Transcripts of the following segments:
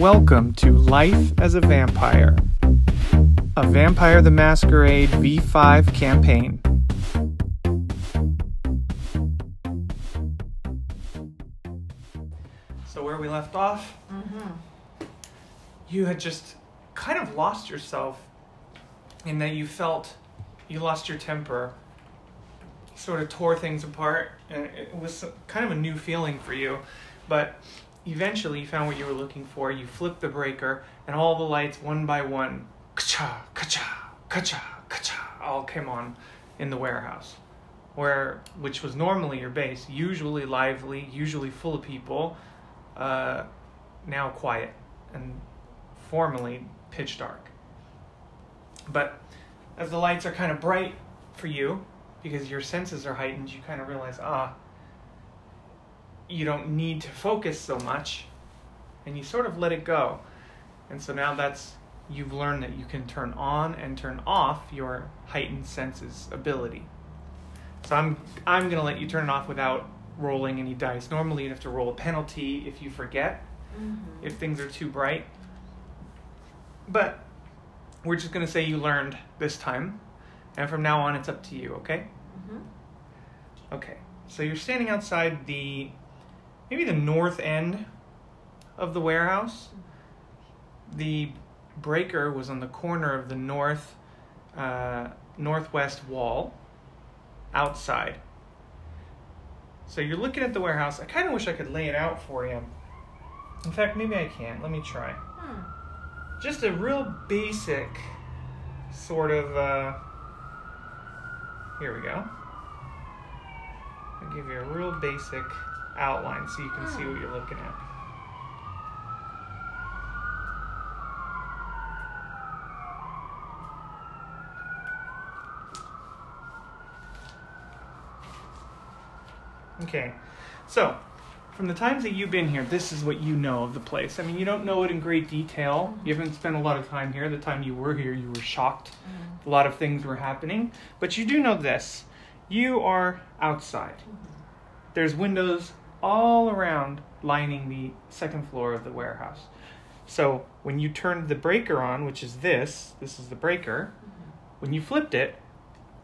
Hello and welcome to Life as a Vampire, a Vampire the Masquerade V5 campaign. So, where we left off, mm-hmm. you had just kind of lost yourself in that you felt you lost your temper, sort of tore things apart, and it was kind of a new feeling for you. But eventually, you found what you were looking for. You flipped the breaker, and all the lights, one by one, ka-cha, ka-cha, ka-cha, ka-cha, all came on in the warehouse, where which was normally your base, usually lively, usually full of people, uh, now quiet and formerly pitch dark. But as the lights are kind of bright for you, because your senses are heightened, you kind of realize, ah, you don't need to focus so much, and you sort of let it go. And so now that's, you've learned that you can turn on and turn off your heightened senses ability. So I'm, I'm going to let you turn it off without rolling any dice. Normally you'd have to roll a penalty if you forget, mm-hmm. if things are too bright. But we're just going to say you learned this time, and from now on it's up to you, okay? Mm-hmm. Okay. So you're standing outside the maybe the north end of the warehouse. The breaker was on the corner of the north uh, northwest wall outside. So you're looking at the warehouse. I kind of wish I could lay it out for you. In fact, maybe I can. Let me try just a real basic sort of uh, here we go i'll give you a real basic outline so you can see what hmm. you're looking at okay so from the times that you've been here, this is what you know of the place. I mean, you don't know it in great detail. Mm-hmm. You haven't spent a lot of time here. The time you were here, you were shocked. Mm-hmm. A lot of things were happening. But you do know this you are outside. Mm-hmm. There's windows all around lining the second floor of the warehouse. So when you turned the breaker on, which is this, this is the breaker, when you flipped it,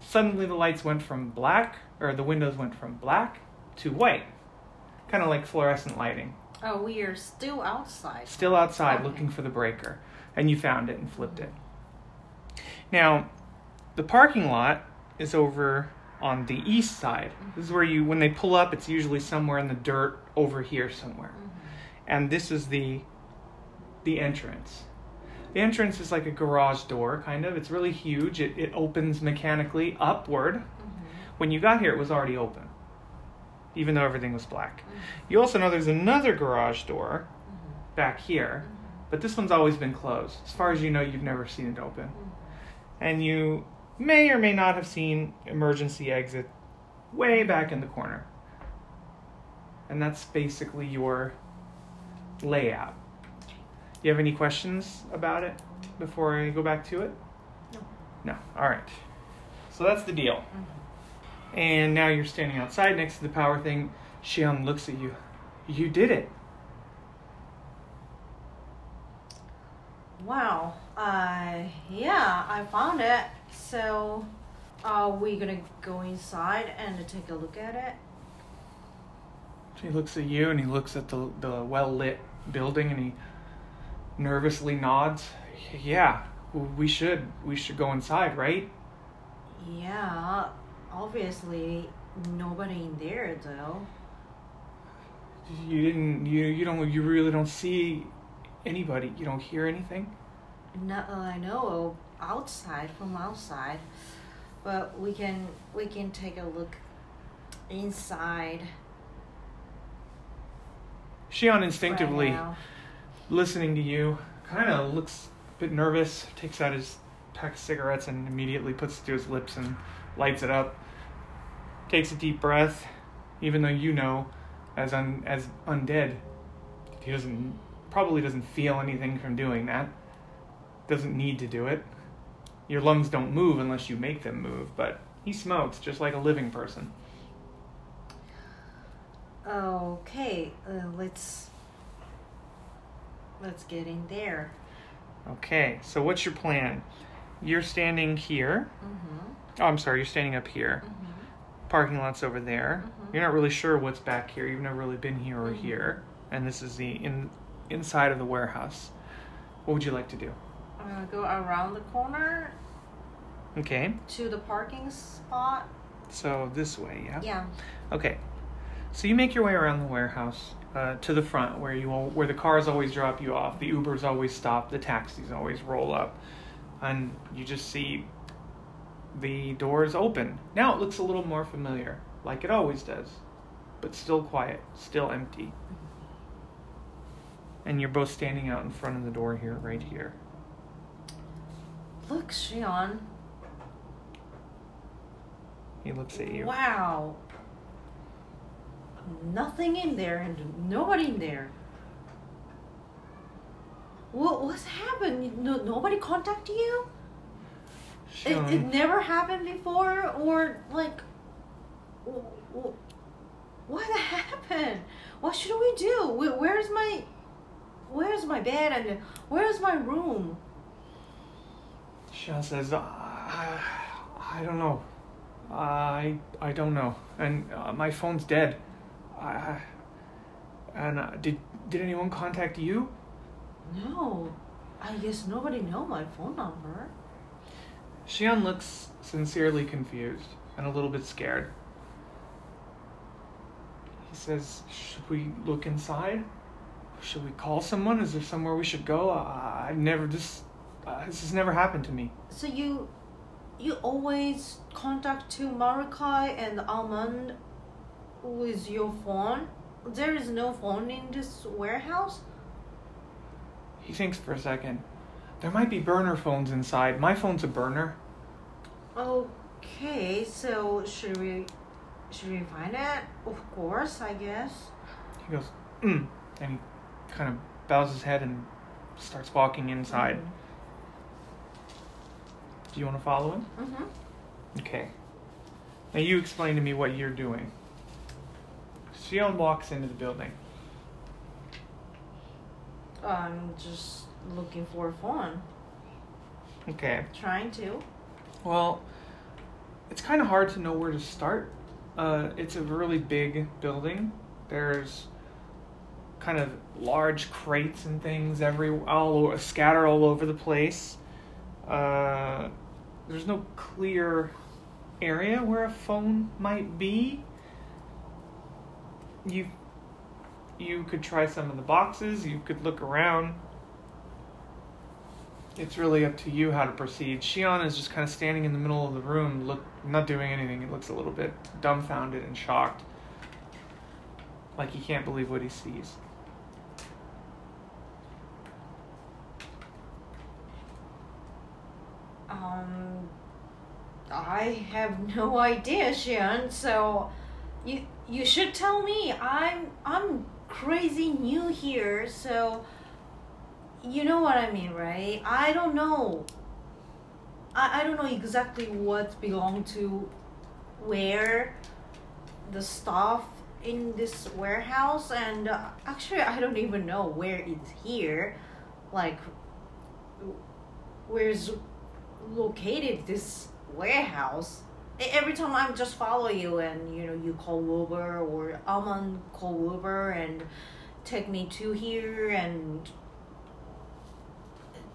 suddenly the lights went from black, or the windows went from black to white. Kind of like fluorescent lighting. Oh, we are still outside. Still outside Okay. looking for the breaker. And you found it and flipped it. Now, the parking lot is over on the east side. This is where you, when they pull up, it's usually somewhere in the dirt over here somewhere. Mm-hmm. And this is the the entrance. The entrance is like a garage door, kind of. It's really huge. It, it opens mechanically upward. Mm-hmm. When you got here, it was already open, even though everything was black. Mm-hmm. You also know there's another garage door back here, but this one's always been closed. As far as you know, you've never seen it open. And you may or may not have seen emergency exit way back in the corner. And that's basically your layout. You have any questions about it before I go back to it? No. No. All right. So that's the deal. And now you're standing outside next to the power thing. Shion looks at you. You did it. Wow. Uh, yeah, I found it. So, are we gonna go inside and take a look at it? He looks at you and he looks at the, the well lit building and he nervously nods. Yeah, we should. We should go inside, right? Yeah. Obviously, nobody in there though. You didn't. You you don't. You really don't see anybody. You don't hear anything. Not that I know of outside from outside, but we can we can take a look inside. Shion instinctively, right listening to you, kind of looks a bit nervous. Takes out his pack of cigarettes and immediately puts it to his lips and lights it up. Takes a deep breath, even though you know, as un, as undead, he doesn't probably doesn't feel anything from doing that. Doesn't need to do it. Your lungs don't move unless you make them move, but he smokes just like a living person. Okay, uh, let's let's get in there. Okay, so what's your plan? You're standing here. Mm-hmm. Oh, I'm sorry, you're standing up here. Mm-hmm. Parking lot's over there. Mhm. You're not really sure what's back here. You've never really been here or Mhm. here. And this is the in inside of the warehouse. What would you like to do? I'm gonna go around the corner Okay, to the parking spot. so this way, yeah. Yeah. Okay, so you make your way around the warehouse uh, to the front, where you where the cars always drop you off, the Ubers always stop, the taxis always roll up, and you just see the doors open. Now it looks a little more familiar, like it always does, but still quiet, still empty. And you're both standing out in front of the door here, right here. Look, Shion. He looks at you. Wow. Nothing in there and nobody in there. What what's happened? No, nobody contacted you? It, it never happened before, or like, wh- wh- what happened? What should we do? Where's my, where's my bed and where's my room? Shion says, I, I don't know. I I don't know. And uh, my phone's dead. I, and uh, did did anyone contact you? No, I guess nobody know my phone number. Shion looks sincerely confused and a little bit scared. He says, "Should we look inside? Should we call someone? Is there somewhere we should go? Uh, I've never this uh, this has never happened to me." So you, you always contact to Marikai and Almond with your phone. There is no phone in this warehouse. He thinks for a second. There might be burner phones inside. My phone's a burner. Okay, so should we, should we find it? Of course, I guess. He goes, mm, and he kind of bows his head and starts walking inside. Do you want to follow him? Mm-hmm. Okay. Now you explain to me what you're doing. Shion walks into the building. I'm just looking for a phone. Okay. Trying to. Well, it's kind of hard to know where to start. Uh, it's a really big building. There's kind of large crates and things every all o- scattered all over the place. Uh, there's no clear area where a phone might be. You you could try some of the boxes. You could look around. It's really up to you how to proceed. Shion is just kind of standing in the middle of the room, look, not doing anything. He looks a little bit dumbfounded and shocked, like he can't believe what he sees. Um, I have no idea, Shion. So, you you should tell me. I'm I'm crazy new here, so you know what I mean, right? I don't know. I I don't know exactly what belong to where the stuff in this warehouse, and uh, actually, I don't even know where it's here. Like, where's located this warehouse. Every time I'm just follow you and you know you call Uber or Alman call Uber and take me to here and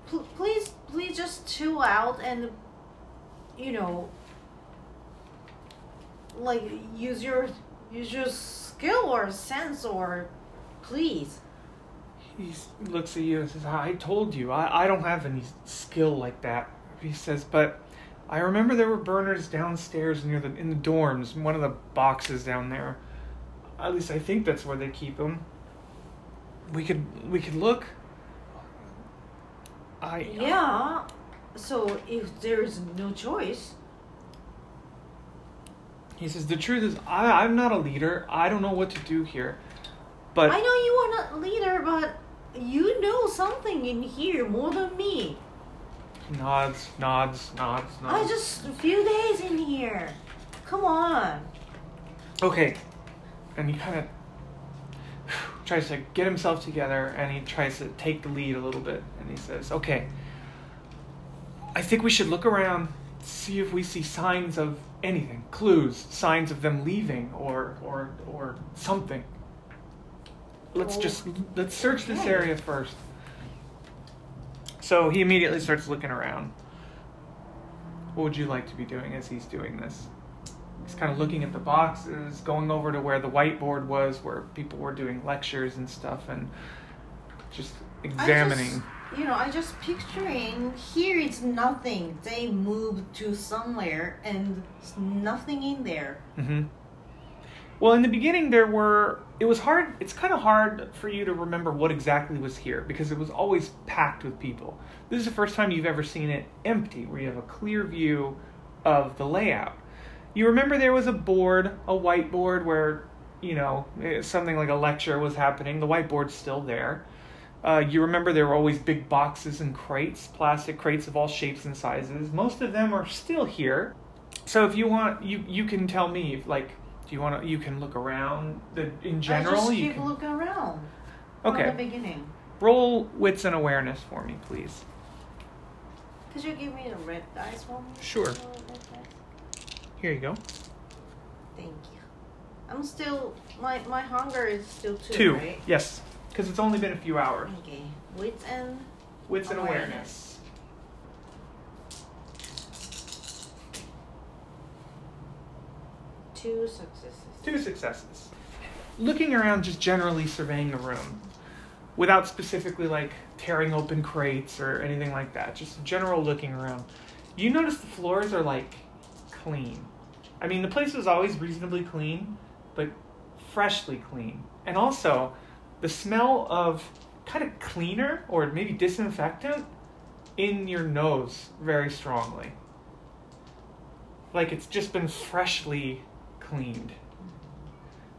pl- please please just chill out and you know like use your use your skill or sense or please He looks at you and says, I told you, I, I don't have any skill like that. He says, but I remember there were burners downstairs near the in the dorms, one of the boxes down there. At least I think that's where they keep them. We could we could look. I yeah so if there's no choice He says the truth is I I'm not a leader. I don't know what to do here. But I know you are not leader, but you know something in here more than me. Nods, nods, nods, nods. I just a few days in here. Come on. Okay. And he kind of tries to get himself together and he tries to take the lead a little bit and he says, "Okay, I think we should look around, see if we see signs of anything, clues, signs of them leaving or or or something. Let's Oh, just let's search this area first." So he immediately starts looking around. What would you like to be doing as he's doing this? He's kind of looking at the boxes, going over to where the whiteboard was, where people were doing lectures and stuff, and just examining. just, you know, I just picturing here it's nothing. They moved to somewhere and there's nothing in there. hmm Well, in the beginning, there were. It was hard. It's kind of hard for you to remember what exactly was here because it was always packed with people. This is the first time you've ever seen it empty, where you have a clear view of the layout. You remember there was a board, a whiteboard, where you know eh, something like a lecture was happening. The whiteboard's still there. Uh, you remember there were always big boxes and crates, plastic crates of all shapes and sizes. Most of them are still here. So if you want, you you can tell me like, do you want to? You can look around. The in general, I just you keep can. looking around. Okay. From the beginning. roll wits and awareness for me, please. Could you give me the red dice one? Sure. Dice? Here you go. Thank you. I'm still my my hunger is still two, Two. right? Yes, because it's only been a few hours. Okay. Wits and Wits and Awareness. awareness. Two successes. Two successes. Looking around, just generally surveying the room, without specifically like tearing open crates or anything like that. Just general looking around. You notice the floors are like clean. I mean, the place was always reasonably clean, but freshly clean. And also, the smell of kind of cleaner or maybe disinfectant in your nose very strongly. Like it's just been freshly cleaned.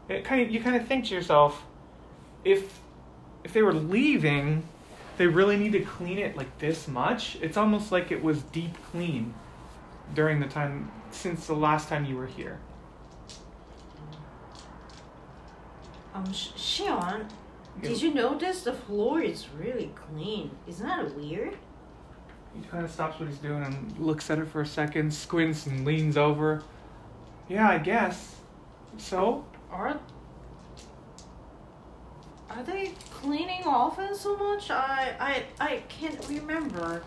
It kind of you kind of think to yourself, if if they were leaving, they really need to clean it like this much. It's almost like it was deep clean during the time since the last time you were here. Um, Shion, did you notice the floor is really clean? Isn't that weird? He kind of stops what he's doing and looks at it for a second, squints and leans over. Yeah, I guess. So, Are are they cleaning often so much? I I I can't remember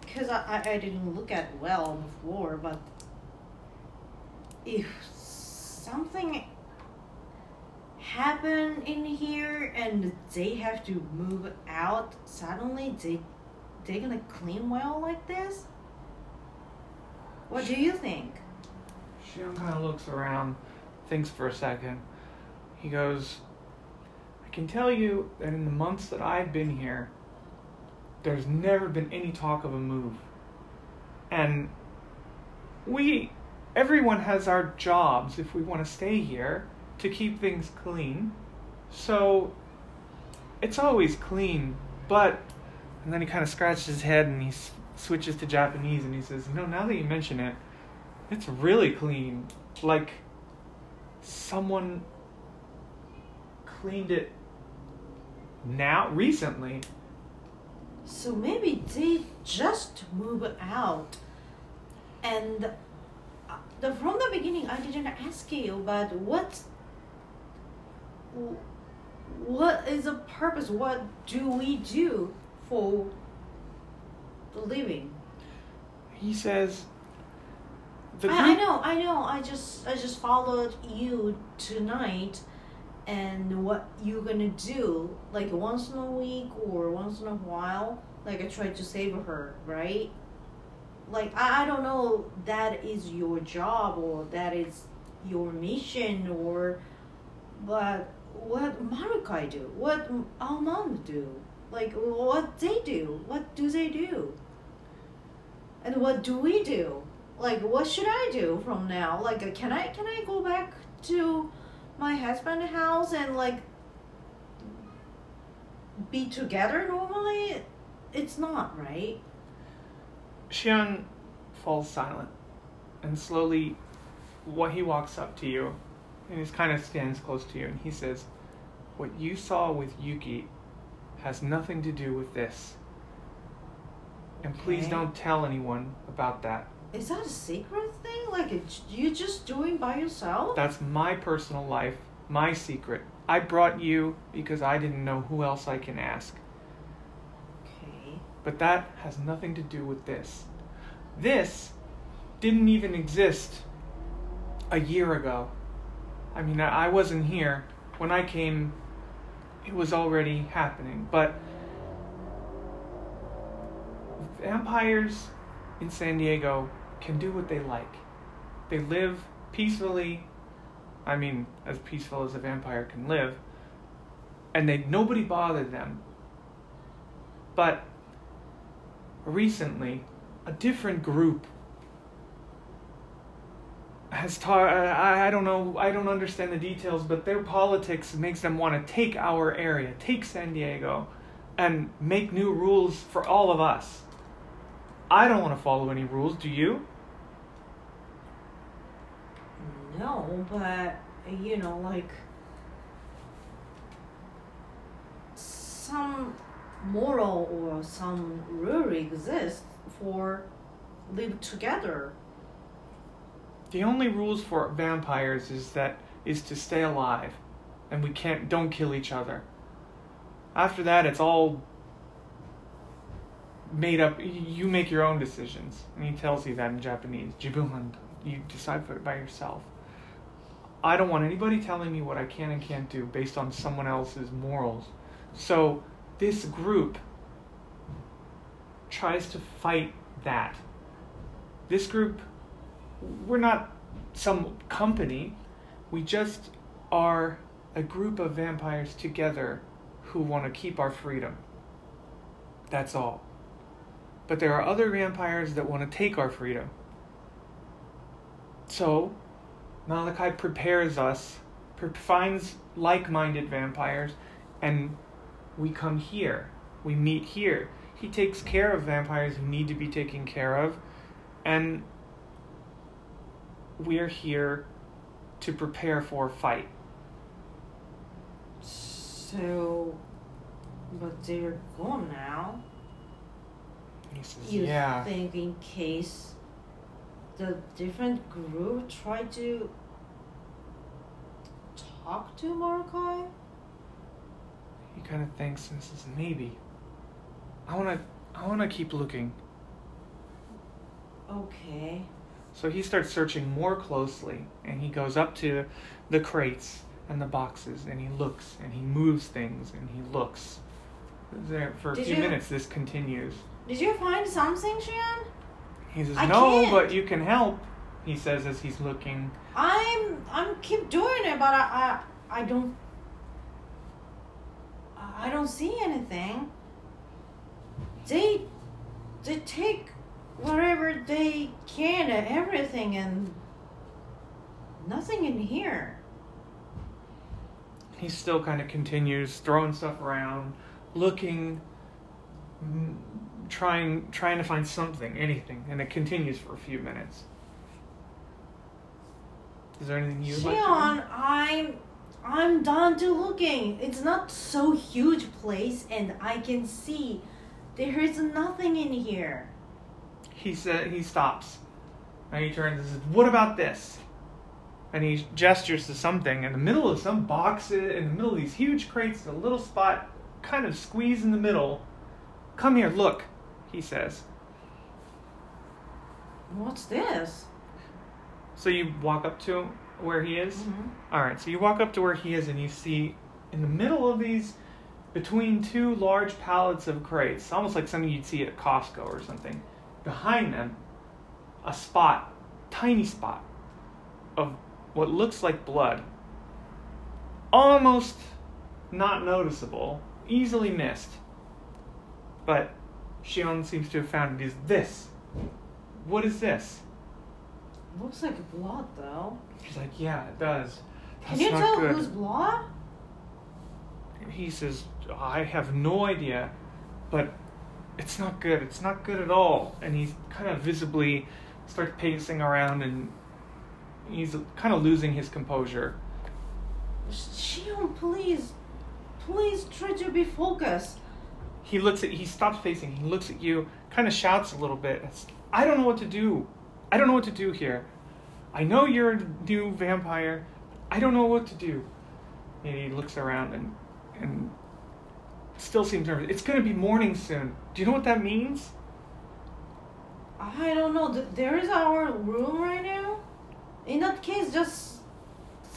because I, I I didn't look at well before, but if something happened in here and they have to move out suddenly, they they gonna clean well like this? What do you think? Shion kind of looks around, thinks for a second. He goes, I can tell you that in the months that I've been here, there's never been any talk of a move. And we, everyone has our jobs if we want to stay here to keep things clean. So it's always clean, but. And then he kind of scratches his head and he s- switches to Japanese and he says, No, now that you mention it, it's really clean. Like someone cleaned it now recently. So maybe they just move out, and uh, the, from the beginning I didn't ask you, but what what is the purpose? What do we do for the living? He says the I, I know, I know. I just I just followed you tonight, and what you're gonna do? Like once in a week or once in a while? Like I tried to save her, right? Like I, I don't know. That is your job or that is your mission or, but what Marukai do? What Almond do? Like what they do? What do they do? And what do we do? Like what should i do from now like can i can i go back to my husband's house and like be together normally it's not right Shion falls silent and slowly what he walks up to you and he kind of stands close to you and he says, what you saw with Yuki has nothing to do with this. And please Okay. don't tell anyone about that. Is that a secret thing? Like it's, you just doing by yourself? That's my personal life, my secret. I brought you because I didn't know who else I can ask. Okay. But that has nothing to do with this. This didn't even exist a year ago. I mean, I wasn't here. When I came, it was already happening. But vampires in San Diego can do what they like. They live peacefully. I mean, as peaceful as a vampire can live. And they nobody bothered them. But recently, a different group has taught. I, I don't know. I don't understand the details, but their politics makes them want to take our area, take San Diego, and make new rules for all of us. I don't want to follow any rules. Do you? No, but you know, like some moral or some rule exists for live together. The only rules for vampires is that is to stay alive, and we can't don't kill each other. After that, it's all made up. You make your own decisions, and he tells you that in Japanese. Jibuman, you decide for it by yourself. I don't want anybody telling me what I can and can't do based on someone else's morals. So this group tries to fight that. This group we're not some company. We just are a group of vampires together who want to keep our freedom. That's all. But there are other vampires that want to take our freedom. So, Malachi prepares us, pre- finds like minded vampires, and we come here. We meet here. He takes care of vampires who need to be taken care of, and we're here to prepare for a fight. So, but they're gone now. He says, You Yeah. think in case the different group try to talk to Mordecai? He kind of thinks and says, Maybe. I wanna I wanna keep looking. Okay. So he starts searching more closely and he goes up to the crates and the boxes and he looks and he moves things and he looks. There for a Did few you- minutes this continues. Did you find something, Shion? He says, I No, can't." but you can help, he says as he's looking. I'm I'm keep doing it, but I I, I don't I don't see anything. They they take whatever they can and everything and nothing in here. he still kind of continues throwing stuff around, looking, trying trying to find something, anything, and it continues for a few minutes. Is there anything you'd like to I'm I'm done to looking. It's not so huge place and I can see there is nothing in here. He said he stops, and he turns and says, "What about this?" And he gestures to something in the middle of some boxes, uh, in the middle of these huge crates, a little spot, kind of squeezed in the middle. Come here, look, he says. What's this? So you walk up to where he is. Mhm. All right, so you walk up to where he is, and you see in the middle of these, between two large pallets of crates, almost like something you'd see at Costco or something, behind them, a spot, tiny spot, of what looks like blood. Almost not noticeable, easily missed. But Shion seems to have found it is this. What is this? Looks like blood though. He's like, yeah, it does. Can you not tell good. whose blood? He says, I have no idea, but it's not good. It's not good at all. And he's kind of visibly starts pacing around and he's kind of losing his composure. Shion, please. please try to be focused. He looks at he stops pacing. He looks at you, kind of shouts a little bit. I don't know what to do. I don't know what to do here. I know you're a new vampire. I don't know what to do. And he looks around and and still seems nervous. It's going to be morning soon. Do you know what that means? I don't know. There is our room right now. In that case, just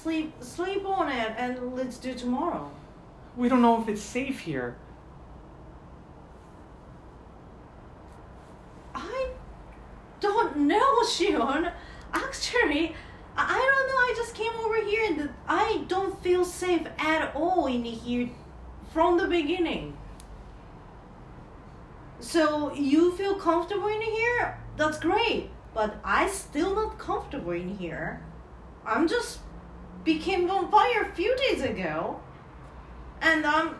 sleep sleep on it and let's do tomorrow. We don't know if it's safe here. I don't Shion. Actually, I don't know. I just came over here and I don't feel safe at all in here from the beginning. So you feel comfortable in here? That's great. But I still not comfortable in here. I'm just became vampire a few days ago, and I'm,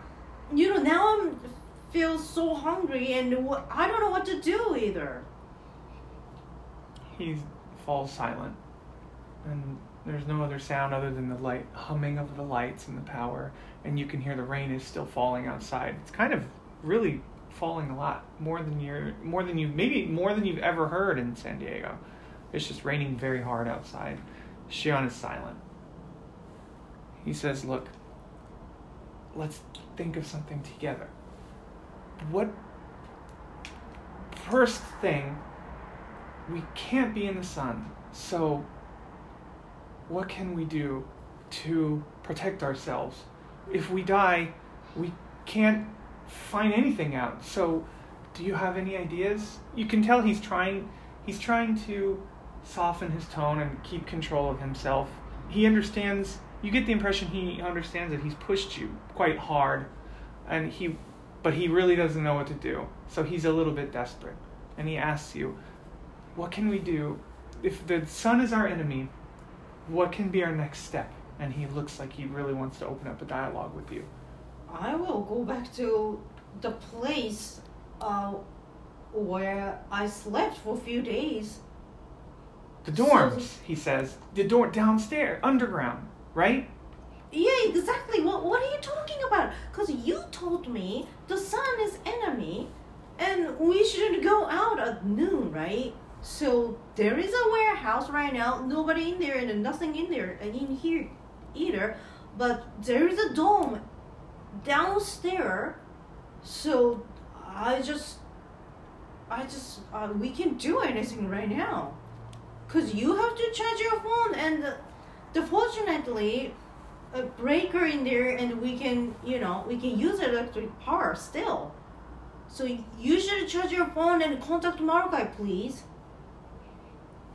you know, now I'm feel so hungry and I don't know what to do either. He falls silent, and there's no other sound other than the light humming of the lights and the power, and you can hear the rain is still falling outside. It's kind of really falling a lot more than you're more than you maybe more than you've ever heard in San Diego. It's just raining very hard outside. Shion is silent. He says, "Look, let's think of something together. What first thing we can't be in the sun. So, what can we do to protect ourselves? If we die, we can't find anything out. So, do you have any ideas? You can tell he's trying he's trying to soften his tone and keep control of himself. He understands you get the impression he understands that he's pushed you quite hard and he but he really doesn't know what to do. So he's a little bit desperate. And he asks you, what can we do? If the sun is our enemy, what can be our next step? And he looks like he really wants to open up a dialogue with you. I will go back to the place uh, where I slept for a few days. The dorms, he says. The door downstairs, underground, right? Yeah, exactly. What What are you talking about? Because you told me the sun is enemy, and we shouldn't go out at noon, right? So there is a warehouse right now. Nobody in there and nothing in there and in here either. But there is a dome downstairs. So I just, I just, uh, we can't do anything right now. Cause you have to charge your phone and, uh, the fortunately, a breaker in there and we can you know we can use electric power still so you should charge your phone and contact Marukai please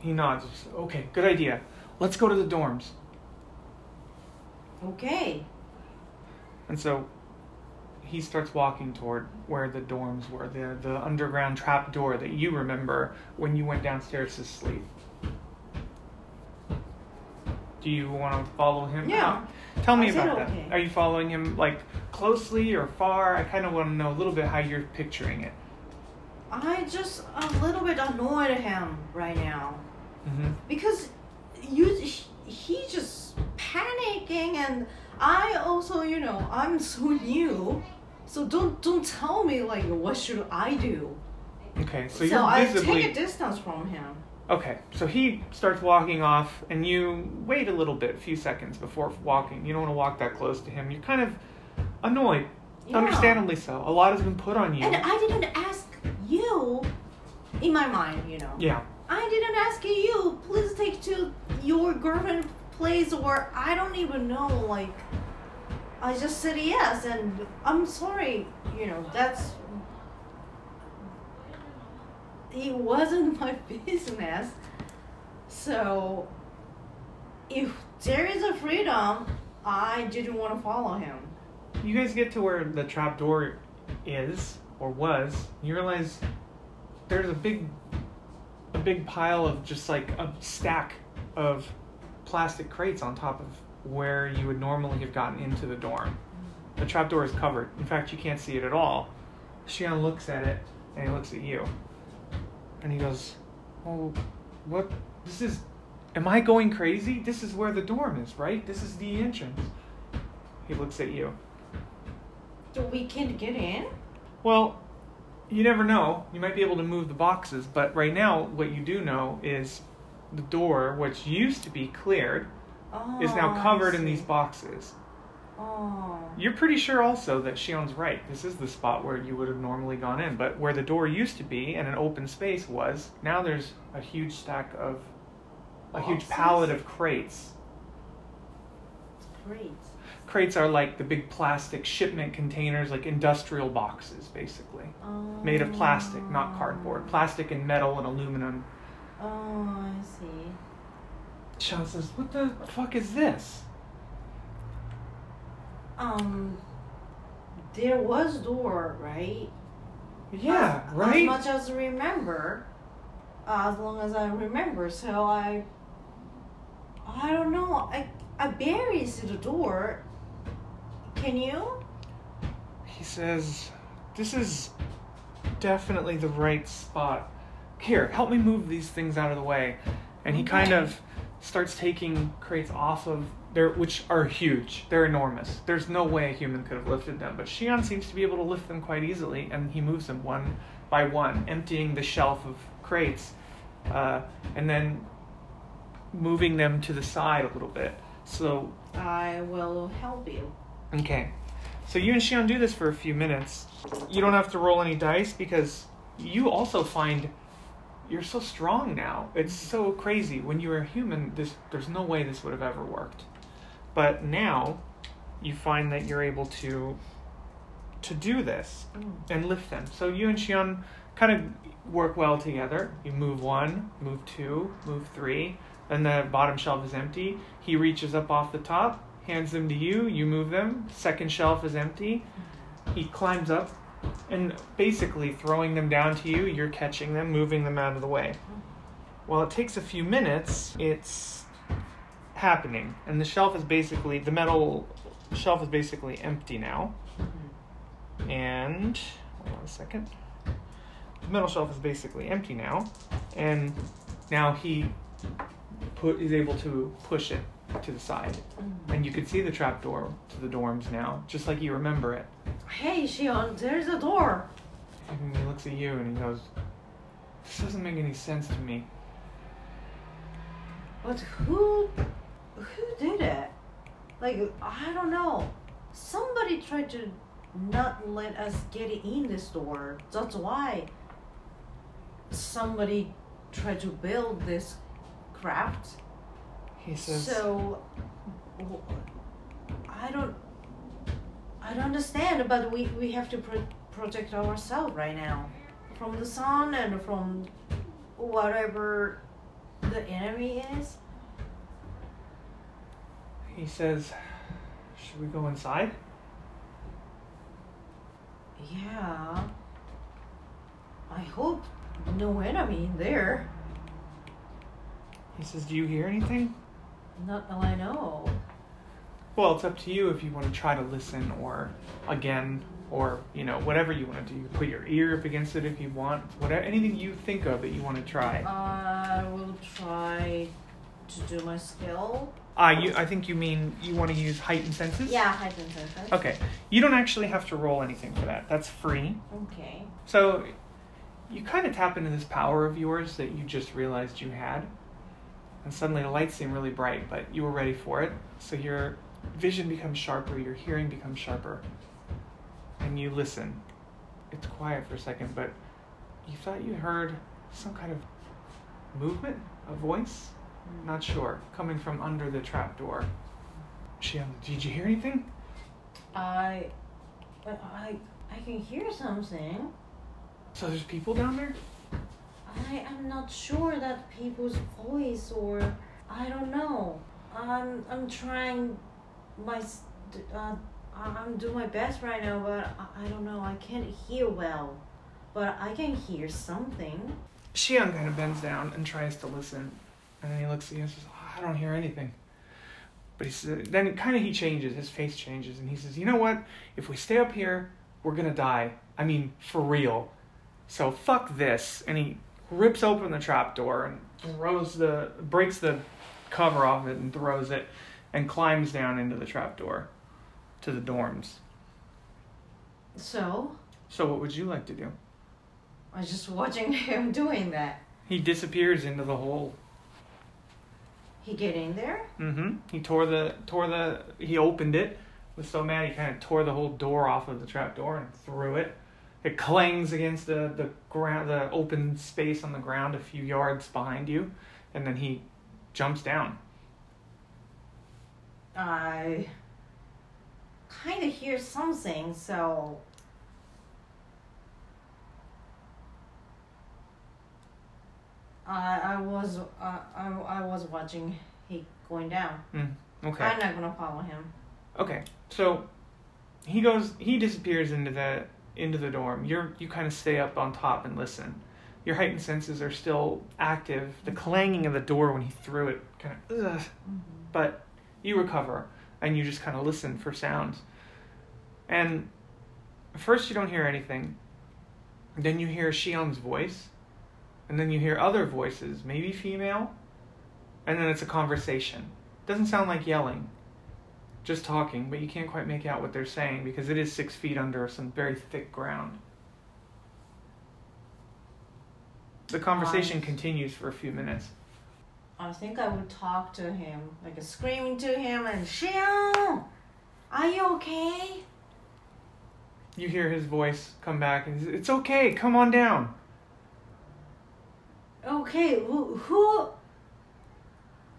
He nods. Okay, good idea. Let's go to the dorms. okay And so he starts walking toward where the dorms were, the the underground trap door that you remember when you went downstairs to sleep. Do you want to follow him? Yeah. Tell me I about that. okay. Are you following him like closely or far? I kind of want to know a little bit how you're picturing it. I just a little bit annoyed at him right now Mm-hmm. because you he- just panicking and I also you know I'm so new so don't don't tell me like what should I do Okay, so, so you're I visibly take a distance from him Okay, so he starts walking off, and you wait a little bit, a few seconds before walking. You don't want to walk that close to him. You're kind of annoyed, Yeah. understandably so. A lot has been put on you. And I didn't ask you, in my mind, you know. yeah, didn't ask you. Please take to your girlfriend place, or I don't even know. Like, I just said yes, and I'm sorry. You know, that's. It wasn't my business. So, if there is a freedom, I didn't want to follow him. you guys get to where the trap door is or was. You realize there's a big, a big pile of just like a stack of plastic crates on top of where you would normally have gotten into the dorm. The trap door is covered. In fact, you can't see it at all. Shion looks at it and he looks at you. And he goes, "Oh, what? This is. Am I going crazy? This is where the dorm is, right? This is the entrance." He looks at you. So we can't get in? Well, you never know. You might be able to move the boxes, but right now, what you do know is the door, which used to be cleared, Oh, is now covered in these boxes. Oh. You're pretty sure also that Shion's right. This is the spot where you would have normally gone in, but where the door used to be and an open space was, now there's a huge stack of, a huge pallet of crates. Great. Crates are like the big plastic shipment containers, like industrial boxes, basically. Made of plastic, not cardboard. Plastic and metal and aluminum. Oh, I see. Shion says, What the fuck is this? Um, there was door, right? Yeah, As- right? As much as I remember, uh, as long as I remember. So I, I don't know. I I barely see the door. Can you? He says, This is definitely the right spot. Here, help me move these things out of the way. And he kind of starts taking crates off of there, which are huge. They're enormous. There's no way a human could have lifted them, but Shion seems to be able to lift them quite easily, and he moves them one by one, emptying the shelf of crates, uh, and then moving them to the side a little bit. So I will help you. Okay. So you and Shion do this for a few minutes. You don't have to roll any dice because you also find you're so strong now. It's so crazy. When you were a human, this there's no way this would have ever worked. But now you find that you're able to to do this Mm. and lift them. So you and Shion kind of work well together. You move one, move two, move three, then the bottom shelf is empty. He reaches up off the top, hands them to you, you move them. Second shelf is empty. He climbs up and basically throwing them down to you, you're catching them, moving them out of the way. Well, it takes a few minutes, it's happening. And the shelf is basically, the metal shelf is basically empty now. And, hold on a second. The metal shelf is basically empty now. And now he put is able to push it to the side. And you could see the trapdoor to the dorms now, just like you remember it. Hey, Shion, there's a door. And he looks at you and he goes, This doesn't make any sense to me. But who, who did it? Like I don't know. Somebody tried to not let us get in this door. That's why. Somebody tried to build this craft. He says, So, I don't, I don't understand. But we we have to pro- protect ourselves right now from the sun and from whatever the enemy is. He says, Should we go inside? Yeah. I hope no enemy in there. He says, Do you hear anything? Not that I know. Well, it's up to you if you want to try to listen or again or you know whatever you want to do. You put your ear up against it if you want. Whatever anything you think of that you want to try. I will try to do my skill. Ah, you. I think you mean you want to use heightened senses. Yeah, heightened senses. Okay. You don't actually have to roll anything for that. That's free. Okay. So you kind of tap into this power of yours that you just realized you had. And suddenly the lights seem really bright, but you were ready for it. So your vision becomes sharper, your hearing becomes sharper. And you listen. It's quiet for a second, but you thought you heard some kind of movement, a voice? Mm. Not sure. Coming from under the trapdoor. Shion, did you hear anything? I, I, I can hear something. So there's people down there? I am not sure that people's voice or I don't know. I'm I'm trying my uh, I'm doing my best right now, but I, don't know. I can't hear well, but I can hear something. Shion kind of bends down and tries to listen, and then he looks at you and says, oh, "I don't hear anything." But he says, then kind of he changes, his face changes, and he says, "You know what? If we stay up here, we're gonna die. I mean, for real. So fuck this." And he rips open the trap door and throws the breaks the cover off it and throws it, and climbs down into the trap door to the dorms. So So, what would you like to do? I was just watching him doing that. He disappears into the hole. He get in there? Mm-hmm. He tore the tore the he opened it. Was so mad he kind of tore the whole door off of the trap door and threw it. It clangs against the the ground, the open space on the ground a few yards behind you, and then he jumps down. I kind of hear something, so I I was uh, I I was watching he going down. Okay. I'm not gonna follow him. Okay. So he goes. He disappears into the into the dorm. You're you kind of stay up on top and listen. Your heightened senses are still active. The clanging of the door when he threw it kind of. Ugh. Mm-hmm. but you recover and you just kind of listen for sounds. And first you don't hear anything. Then you hear Shion's voice. And then you hear other voices, maybe female. And then it's a conversation. Doesn't sound like yelling, just talking, but you can't quite make out what they're saying because it is six feet under some very thick ground. The conversation Nice. continues for a few minutes. I think I would talk to him, like screaming to him and Xiao, are you okay? You hear his voice come back and It's okay, come on down. Okay, who who?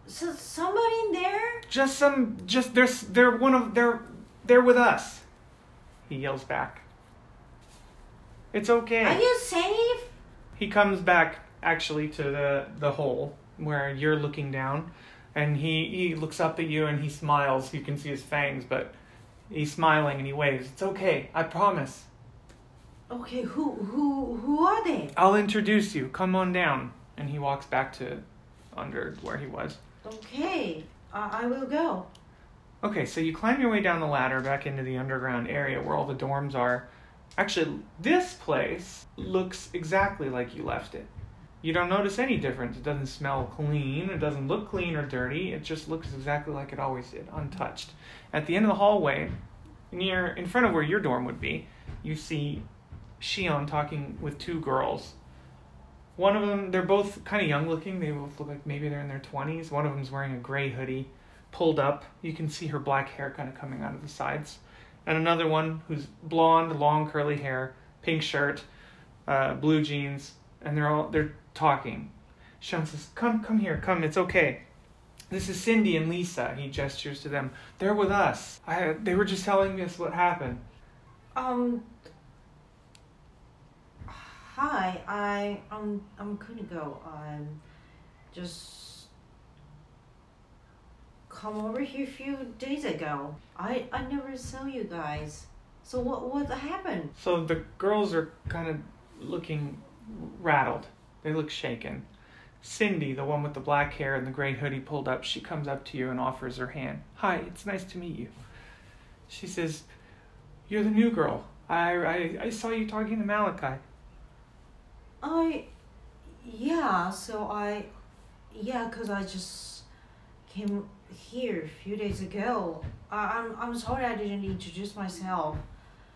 So somebody in there? Just some just they're they're one of they're they're with us. He yells back. It's okay. Are you safe? he comes back actually to the the hole where you're looking down and he he looks up at you and he smiles. You can see his fangs, but he's smiling and he waves. It's okay. I promise. Okay, who who who are they? I'll introduce you. Come on down. And he walks back to under where he was. Okay, uh, I will go. Okay, so you climb your way down the ladder back into the underground area where all the dorms are. Actually, this place looks exactly like you left it. You don't notice any difference. It doesn't smell clean, it doesn't look clean or dirty. It just looks exactly like it always did, untouched. At the end of the hallway, near in front of where your dorm would be, you see Shion talking with two girls. One of them, they're both kind of young looking. They both look like maybe they're in their 20s. One of them's wearing a gray hoodie, pulled up. You can see her black hair kind of coming out of the sides. And another one who's blonde, long curly hair, pink shirt, uh, blue jeans, and they're all they're talking. Shion says, "Come, come here, come. It's okay. This is Cindy and Lisa." He gestures to them. They're with us. I, they were just telling us what happened. Um. Hi, I I'm I'm gonna go. Um, just come over here a few days ago. I I never saw you guys. So what what happened? So the girls are kind of looking rattled. They look shaken. Cindy, the one with the black hair and the gray hoodie pulled up, she comes up to you and offers her hand. Hi, it's nice to meet you. She says, You're the new girl. I, I, I saw you talking to Malachi. I yeah. So I yeah, cause I just came here a few days ago. I, I'm I'm sorry I didn't introduce myself.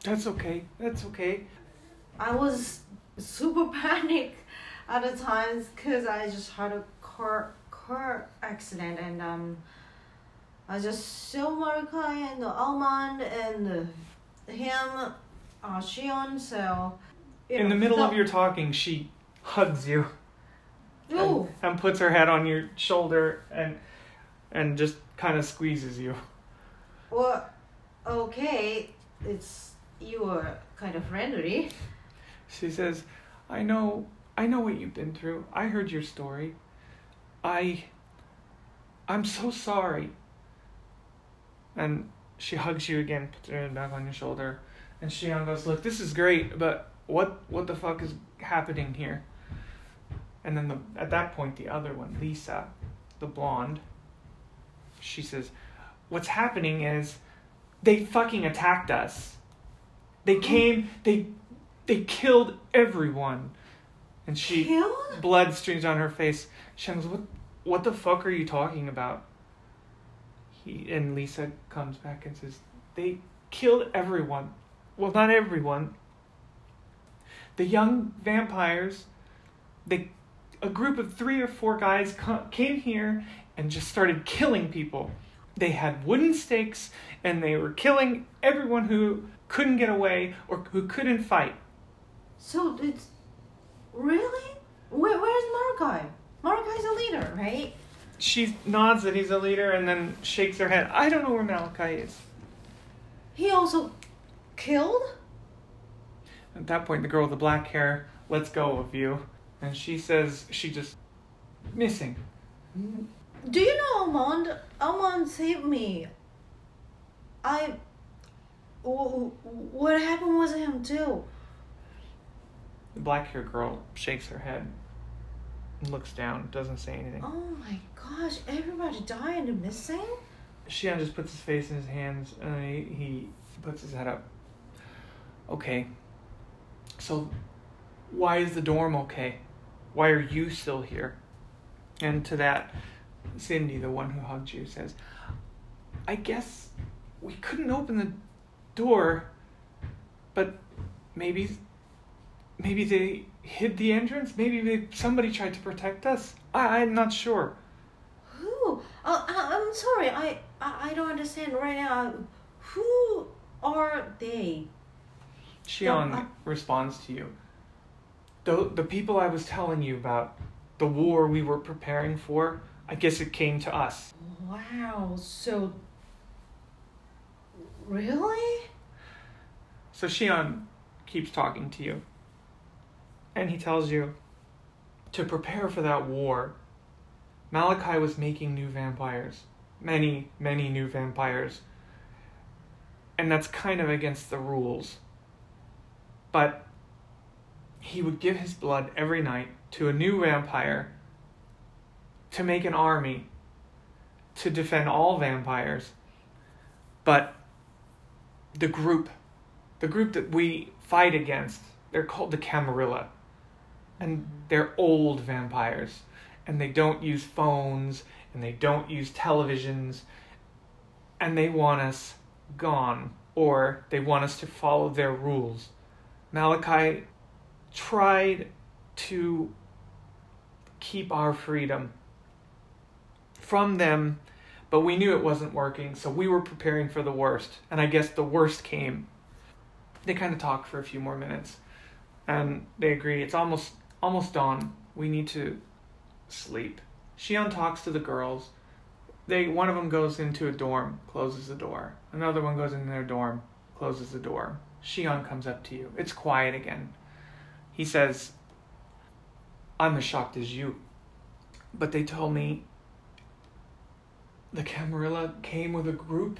That's okay. That's okay. I was super panic at the times because I just had a car car accident and um I just saw Malachi and Armand and him, uh, Shion. So you In the know, middle of your talking, she hugs you and, and puts her head on your shoulder and and just kind of squeezes you. well, okay, it's you are kind of friendly. She says, "I know, I know what you've been through. I heard your story. I I'm so sorry." And she hugs you again, puts her head back on your shoulder, and Shion goes, "Look, this is great, but what what the fuck is happening here?" And then the, at that point, the other one, Lisa, the blonde, she says, "What's happening is they fucking attacked us. They oh. came, they they killed everyone." And she Killed? blood streams down her face. She goes, "What what the fuck are you talking about?" He and Lisa comes back and says, "They killed everyone. well, not everyone. The young vampires, they, a group of three or four guys came here and just started killing people. They had wooden stakes and they were killing everyone who couldn't get away or who couldn't fight. So it's really where, where's Marakai? Marakai's a leader, right? She nods that he's a leader and then shakes her head. I don't know where Malachi is. He also killed. At that point, the girl with the black hair lets go of you, and she says she just missing. Do you know Armand? Armand saved me. I. wh- wh- What happened with him too? The black haired girl shakes her head, and looks down, doesn't say anything. Oh my gosh! Everybody died and missing. Shion just puts his face in his hands and he, he puts his head up. Okay. So, why is the dorm okay? Why are you still here? And to that, Cindy, the one who hugged you, says, I guess we couldn't open the door, but maybe, maybe they hid the entrance. Maybe they, somebody tried to protect us. I, I'm not sure. Who? Uh, I, I'm sorry. I, I I don't understand right now. Who are they? Shion I- responds to you. The, the people I was telling you about, the war we were preparing for, I guess it came to us. Wow. So. Really? So Shion keeps talking to you. And he tells you to prepare for that war. Malachi was making new vampires. Many, many new vampires. And that's kind of against the rules. But he would give his blood every night to a new vampire to make an army to defend all vampires. But the group, the group that we fight against, they're called the Camarilla. And they're old vampires. And they don't use phones, and they don't use televisions. And they want us gone, or they want us to follow their rules. Malachi tried to keep our freedom from them, but we knew it wasn't working, so we were preparing for the worst. And I guess the worst came. They kind of talk for a few more minutes, and they agree it's almost almost dawn. We need to sleep. Shion talks to the girls. They one of them goes into a dorm, closes the door. Another one goes in their dorm, closes the door. Shion comes up to you. It's quiet again. He says, I'm as shocked as you. But they told me the Camarilla came with a group.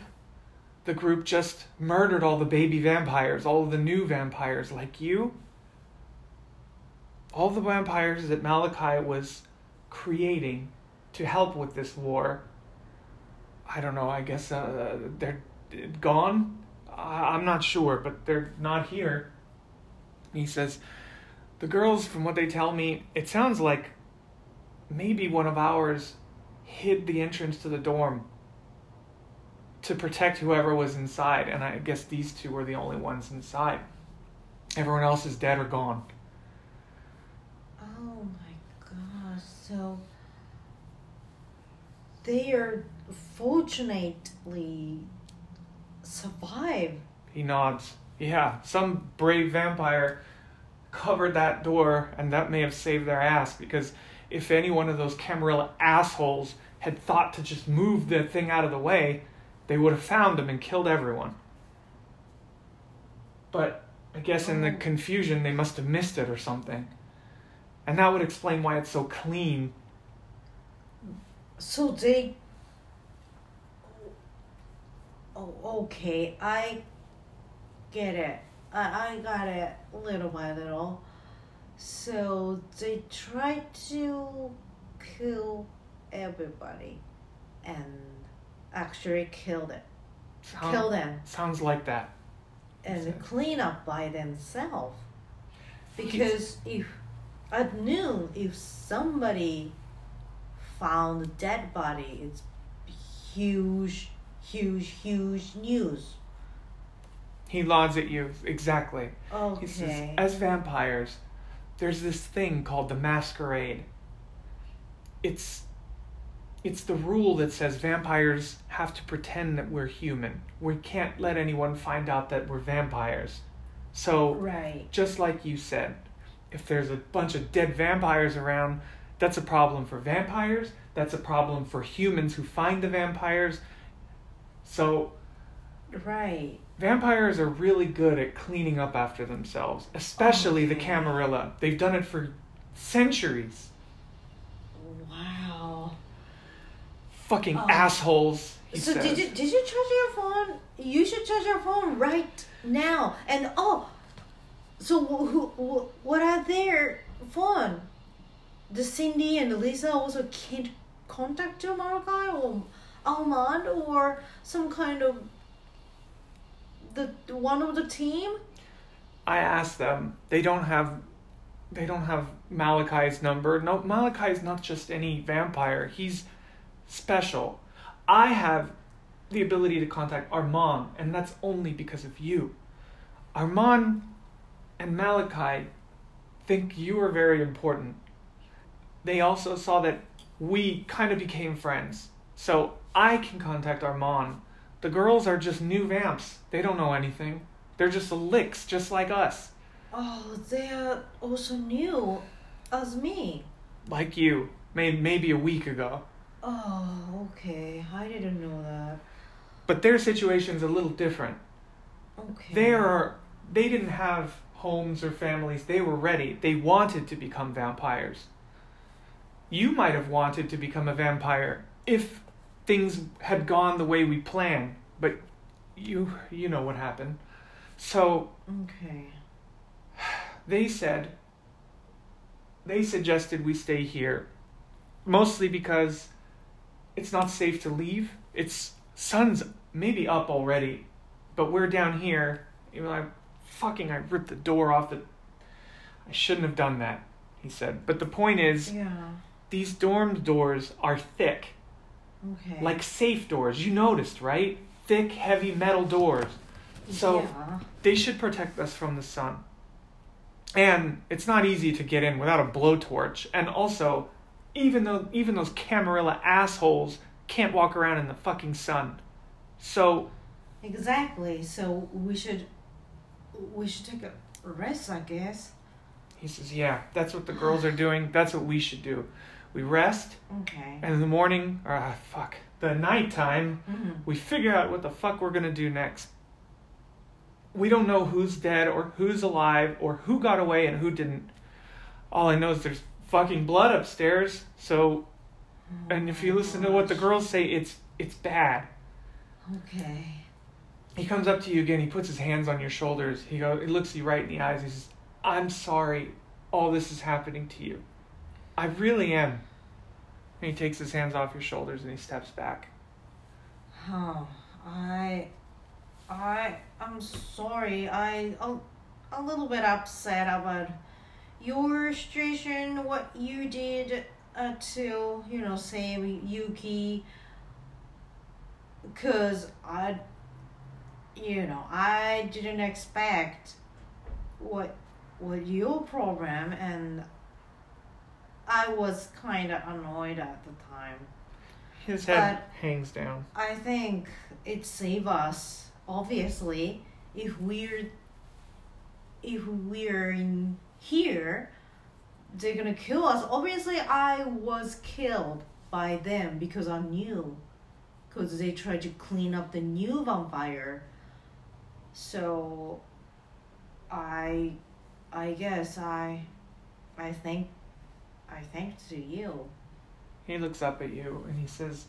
The group just murdered all the baby vampires, all the new vampires like you. All the vampires that Malachi was creating to help with this war. I don't know, I guess uh, they're gone? I'm not sure, but they're not here. He says, The girls, from what they tell me, it sounds like maybe one of ours hid the entrance to the dorm to protect whoever was inside, and I guess these two were the only ones inside. Everyone else is dead or gone. Oh my gosh. So. They are fortunately survive. He nods. Yeah, some brave vampire covered that door, and that may have saved their ass because if any one of those Camarilla assholes had thought to just move the thing out of the way, they would have found them and killed everyone. But I guess in the Oh. confusion, they must have missed it or something. And that would explain why it's so clean. So they. Oh, okay. I get it. I, I got it little by little. So they tried to kill everybody and actually killed it. Sound- Kill them Sounds like that. and So- clean up by themselves. Because if at noon, if somebody found a dead body, it's huge, huge, huge news. He nods at you. Exactly. Okay. He says, as vampires, there's this thing called the masquerade. It's it's the rule that says vampires have to pretend that we're human. We can't let anyone find out that we're vampires. So right. just like you said, if there's a bunch of dead vampires around, that's a problem for vampires. That's a problem for humans who find the vampires. So Right. vampires are really good at cleaning up after themselves, especially the oh, Camarilla. They've done it for centuries. Wow. Fucking Oh. assholes. So says. did you did you charge your phone? You should charge your phone right now. And oh, so who, who wh- what are their phone? The Cindy and Lisa also can't contact you, Malachi or Armand or some kind of the one of the team. I asked them. They don't have they don't have Malachi's number. No Malachi's not just any vampire. He's special. I have the ability to contact Armand, and that's only because of you. Armand and Malachi think you are very important. They also saw that we kind of became friends. So I can contact Armand. The girls are just new vamps. They don't know anything. They're just licks, just like us. Oh, they are also new as me. Like you. Maybe, maybe a week ago. Oh, okay. I didn't know that. But their situation's a little different. Okay. They are they didn't have homes or families. They were ready. They wanted to become vampires. You might have wanted to become a vampire if things had gone the way we planned, but you you know what happened. So Okay. they said they suggested we stay here mostly because it's not safe to leave it's sun's maybe up already but we're down here you know i fucking i ripped the door off the i shouldn't have done that he said but the point is Yeah. these dorm doors are thick Okay. like safe doors you noticed right thick heavy metal doors so Yeah. they should protect us from the sun. And it's not easy to get in without a blowtorch. And also, even though even those Camarilla assholes can't walk around in the fucking sun. So Exactly. So we should we should take a rest, I guess. he says, "Yeah, that's what the girls are doing. That's what we should do. We rest, Okay. and in the morning, or ah, fuck, the nighttime, hmm we figure out what the fuck we're gonna do next. We don't know who's dead or who's alive or who got away and who didn't. All I know is there's fucking blood upstairs. So, and if you listen to what the girls say, it's it's bad. Okay. He comes up to you again. He puts his hands on your shoulders. He goes. He looks you right in the eyes. He says, "I'm sorry. All this is happening to you. I really am." And he takes his hands off your shoulders and he steps back. Oh, I, I, I'm sorry. I a, a little bit upset about your situation. What you did uh, to you know save Yuki. Cause I, you know, I didn't expect what what your program and I was kind of annoyed at the time. His head But- hangs down. I think it saved us obviously if we're if we're in here they're gonna kill us obviously i was killed by them because i'm new because they tried to clean up the new vampire so i i guess i i think i thank to you He looks up at you and he says,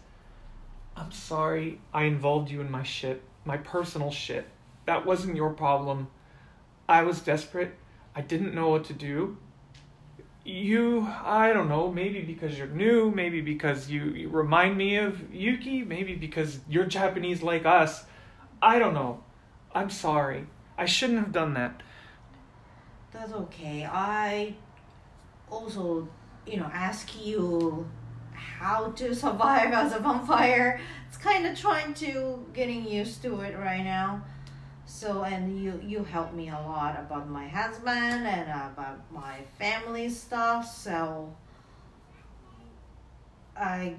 I'm sorry I involved you in my shit, my personal shit. That wasn't your problem. I was desperate. I didn't know what to do. You, I don't know, maybe because you're new, maybe because you, you remind me of Yuki, maybe because you're Japanese like us. I don't know. I'm sorry. I shouldn't have done that. That's okay. I also, you know, ask you how to survive as a vampire. It's kind of trying to getting used to it right now. So and you you helped me a lot about my husband and about my family stuff. So I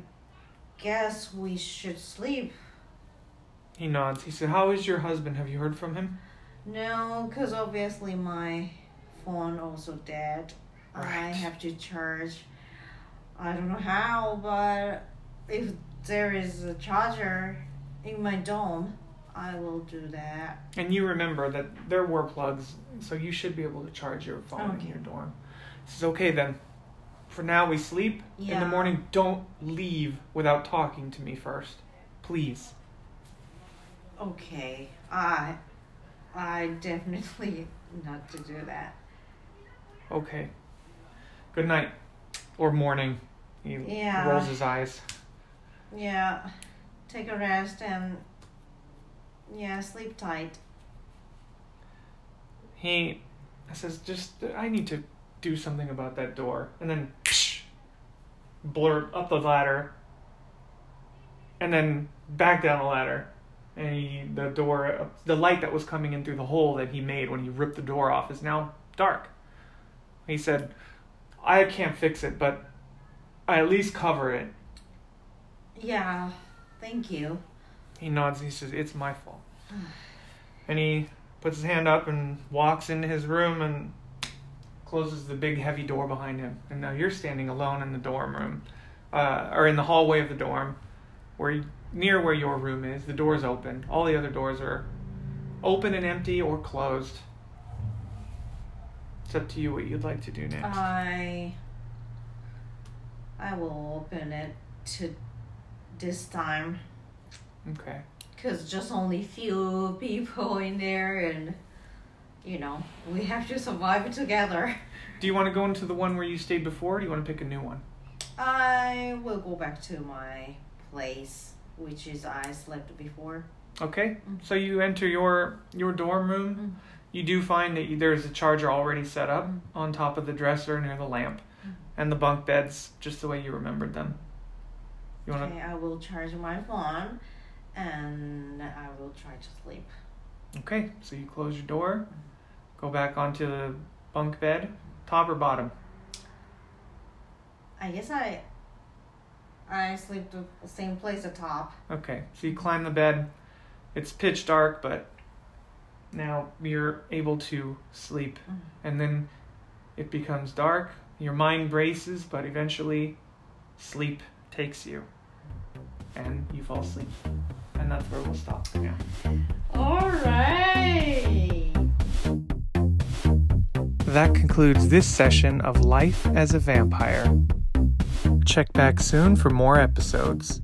guess we should sleep. He nods. He said, How is your husband? Have you heard from him? No, because obviously my phone also dead. I have to charge. I don't know how, but if there is a charger in my dome, I will do that. And you remember that there were plugs, so you should be able to charge your phone in your dorm. Says, Okay then. For now, we sleep. Yeah. In the morning, don't leave without talking to me first. Please. Okay, I, I definitely not to do that. Okay. Good night. Or morning. He Yeah. rolls his eyes. Yeah, take a rest and yeah, sleep tight. He says, Just, I need to do something about that door. And then, psh, blur up the ladder. And then back down the ladder. And he, the door, the light that was coming in through the hole that he made when he ripped the door off is now dark. He said, I can't fix it, but I at least cover it. Yeah, thank you. He nods. He says, "It's my fault." and he puts his hand up and walks into his room and closes the big heavy door behind him. And now you're standing alone in the dorm room, uh, or in the hallway of the dorm, where you, near where your room is. The door's open. All the other doors are open and empty or closed. It's up to you what you'd like to do next. I I will open it to this time okay. because just only few people in there and you know we have to survive together. Do you want to go into the one where you stayed before? Or do you want to pick a new one? I will go back to my place, which is I slept before. Okay, Mm. so you enter your your dorm room. Mm. You do find that you, there's a charger already set up Mm. on top of the dresser near the lamp, Mm. and the bunk beds just the way you remembered them. You want to? Okay, I will charge my phone, and I will try to sleep. Okay, so you close your door, go back onto the bunk bed, top or bottom. I guess I I sleep the same place atop. Okay, so you climb the bed. It's pitch dark, but now you're able to sleep, Mm. and then it becomes dark. Your mind braces, but eventually, sleep takes you, and you fall asleep. And that's where we'll stop for now. All right. That concludes this session of Life as a Vampire. Check back soon for more episodes.